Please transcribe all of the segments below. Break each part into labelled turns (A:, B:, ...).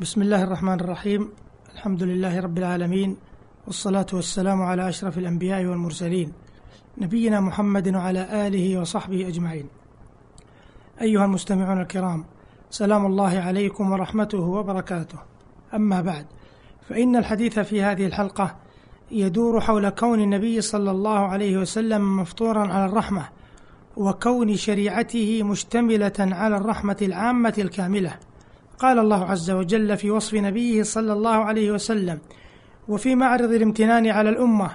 A: بسم الله الرحمن الرحيم. الحمد لله رب العالمين والصلاة والسلام على أشرف الأنبياء والمرسلين نبينا محمد وعلى آله وصحبه أجمعين. أيها المستمعون الكرام سلام الله عليكم ورحمته وبركاته. أما بعد فإن الحديث في هذه الحلقة يدور حول كون النبي صلى الله عليه وسلم مفطورا على الرحمة وكون شريعته مشتملة على الرحمة العامة الكاملة. قال الله عز وجل في وصف نبيه صلى الله عليه وسلم وفي معرض الامتنان على الأمة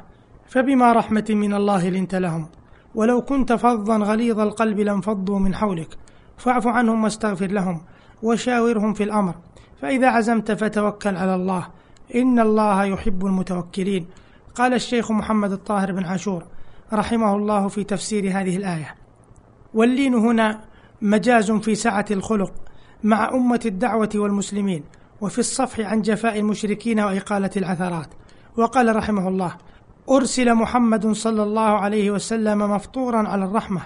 A: فبما رحمة من الله لنت لهم. ولو كنت فظا غليظ القلب لانفضوا من حولك. فاعف عنهم واستغفر لهم وشاورهم في الأمر. فإذا عزمت فتوكل على الله. إن الله يحب المتوكلين. قال الشيخ محمد الطاهر بن عاشور رحمه الله في تفسير هذه الآية. واللين هنا مجاز في سعة الخلق. مع أمة الدعوة والمسلمين وفي الصفح عن جفاء المشركين وإقالة العثرات. وقال رحمه الله أرسل محمد صلى الله عليه وسلم مفطورا على الرحمة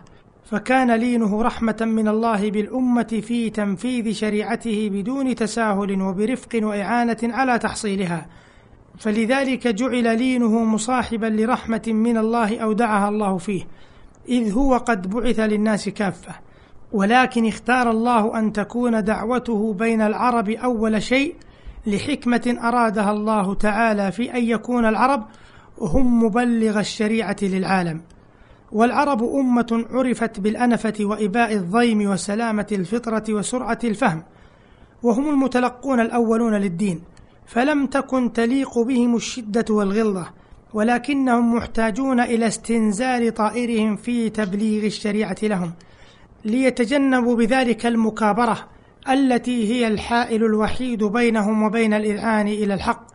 A: فكان لينه رحمة من الله بالأمة في تنفيذ شريعته بدون تساهل وبرفق وإعانة على تحصيلها. فلذلك جعل لينه مصاحبا لرحمة من الله أودعها الله فيه إذ هو قد بعث للناس كافة. ولكن اختار الله أن تكون دعوته بين العرب أول شيء لحكمة أرادها الله تعالى في أن يكون العرب هم مبلغ الشريعة للعالم. والعرب أمة عرفت بالأنفة وإباء الضيم وسلامة الفطرة وسرعة الفهم وهم المتلقون الأولون للدين فلم تكن تليق بهم الشدة والغلظة ولكنهم محتاجون إلى استنزال طائرهم في تبليغ الشريعة لهم. ليتجنبوا بذلك المكابرة التي هي الحائل الوحيد بينهم وبين الإذعان إلى الحق.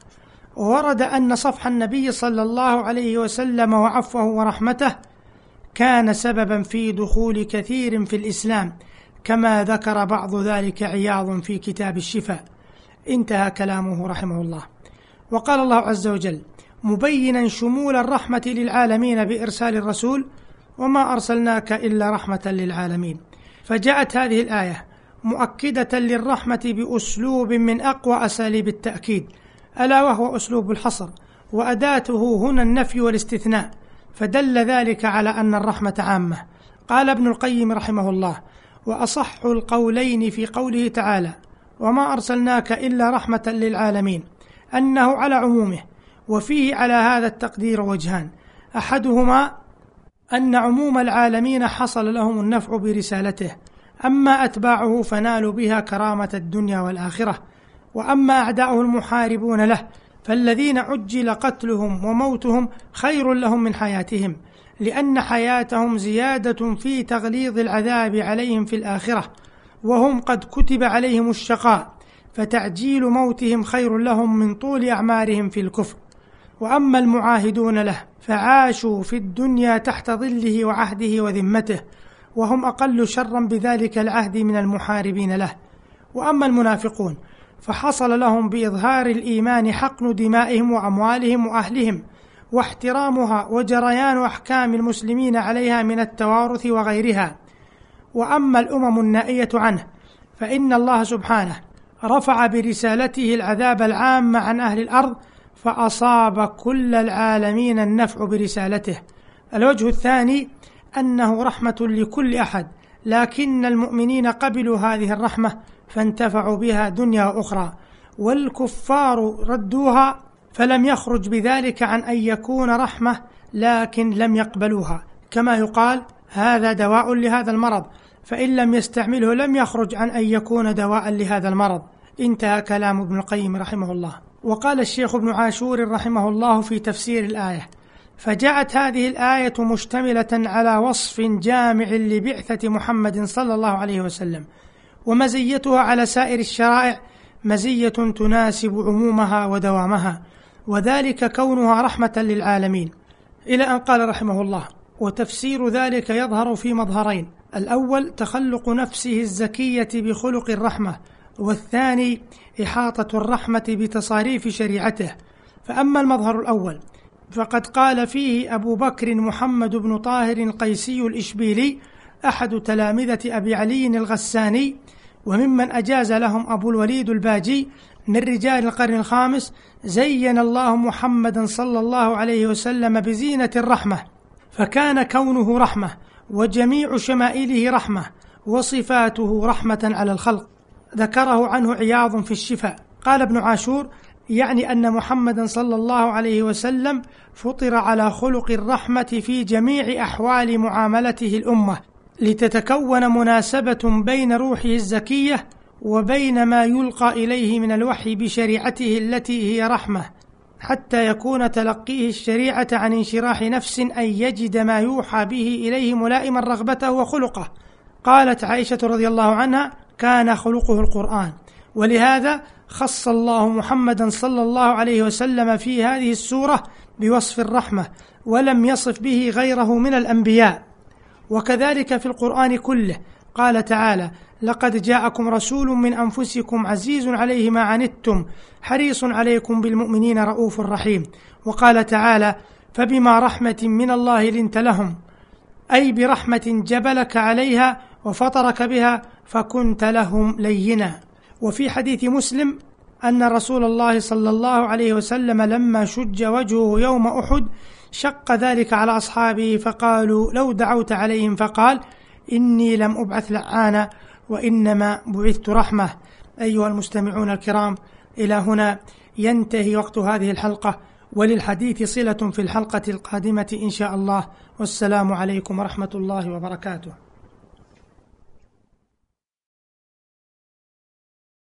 A: ورد أن صفح النبي صلى الله عليه وسلم وعفوه ورحمته كان سببا في دخول كثير في الإسلام كما ذكر بعض ذلك عياض في كتاب الشفاء. انتهى كلامه رحمه الله. وقال الله عز وجل مبينا شمول الرحمة للعالمين بإرسال الرسول وما أرسلناك إلا رحمة للعالمين. فجاءت هذه الآية مؤكدة للرحمة بأسلوب من أقوى أساليب التأكيد ألا وهو أسلوب الحصر وأداته هنا النفي والاستثناء فدل ذلك على أن الرحمة عامة. قال ابن القيم رحمه الله وأصح القولين في قوله تعالى وما أرسلناك إلا رحمة للعالمين أنه على عمومه وفيه على هذا التقدير وجهان أحدهما أن عموم العالمين حصل لهم النفع برسالته أما أتباعه فنالوا بها كرامة الدنيا والآخرة وأما أعداؤه المحاربون له فالذين عجل قتلهم وموتهم خير لهم من حياتهم لأن حياتهم زيادة في تغليظ العذاب عليهم في الآخرة وهم قد كتب عليهم الشقاء فتعجيل موتهم خير لهم من طول أعمارهم في الكفر. وأما المعاهدون له فعاشوا في الدنيا تحت ظله وعهده وذمته وهم أقل شرا بذلك العهد من المحاربين له. وأما المنافقون فحصل لهم بإظهار الإيمان حقن دمائهم وأموالهم وأهلهم واحترامها وجريان أحكام المسلمين عليها من التوارث وغيرها. وأما الأمم النائية عنه فإن الله سبحانه رفع برسالته العذاب العام عن أهل الأرض فأصاب كل العالمين النفع برسالته. الوجه الثاني أنه رحمة لكل أحد لكن المؤمنين قبلوا هذه الرحمة فانتفعوا بها دنيا وأخرى والكفار ردوها فلم يخرج بذلك عن أن يكون رحمة لكن لم يقبلوها. كما يقال هذا دواء لهذا المرض فإن لم يستعمله لم يخرج عن أن يكون دواء لهذا المرض. انتهى كلام ابن القيم رحمه الله. وقال الشيخ ابن عاشور رحمه الله في تفسير الآية فجاءت هذه الآية مشتملة على وصف جامع لبعثة محمد صلى الله عليه وسلم ومزيتها على سائر الشرائع مزية تناسب عمومها ودوامها وذلك كونها رحمة للعالمين. إلى أن قال رحمه الله وتفسير ذلك يظهر في مظهرين الأول تخلق نفسه الزكية بخلق الرحمة والثاني إحاطة الرحمة بتصاريف شريعته. فأما المظهر الأول فقد قال فيه أبو بكر محمد بن طاهر القيسي الإشبيلي أحد تلامذة أبي علي الغساني وممن أجاز لهم أبو الوليد الباجي من رجال القرن الخامس زين الله محمدا صلى الله عليه وسلم بزينة الرحمة. فكان كونه رحمة وجميع شمائله رحمة وصفاته رحمة على الخلق. ذكره عنه عياض في الشفاء. قال ابن عاشور يعني أن محمدا صلى الله عليه وسلم فطر على خلق الرحمة في جميع أحوال معاملته الأمة لتتكون مناسبة بين روحه الزكية وبين ما يلقى إليه من الوحي بشريعته التي هي رحمة حتى يكون تلقيه الشريعة عن انشراح نفس أن يجد ما يوحى به إليه ملائما رغبته وخلقه. قالت عائشة رضي الله عنها كان خلقه القرآن. ولهذا خص الله محمدا صلى الله عليه وسلم في هذه السورة بوصف الرحمة ولم يصف به غيره من الأنبياء. وكذلك في القرآن كله. قال تعالى لقد جاءكم رسول من أنفسكم عزيز عليه ما عنتم حريص عليكم بالمؤمنين رؤوف رحيم وقال تعالى فبما رحمة من الله لنت لهم أي برحمة جبلك عليها وفطرك بها فكنت لهم لينا وفي حديث مسلم أن رسول الله صلى الله عليه وسلم لما شج وجهه يوم أحد شق ذلك على أصحابه فقالوا لو دعوت عليهم فقال إني لم أبعث لعانا وإنما بعثت رحمة. أيها المستمعون الكرام إلى هنا ينتهي وقت هذه الحلقة. وللحديث صلة في الحلقة القادمة إن شاء الله. والسلام عليكم ورحمة الله وبركاته.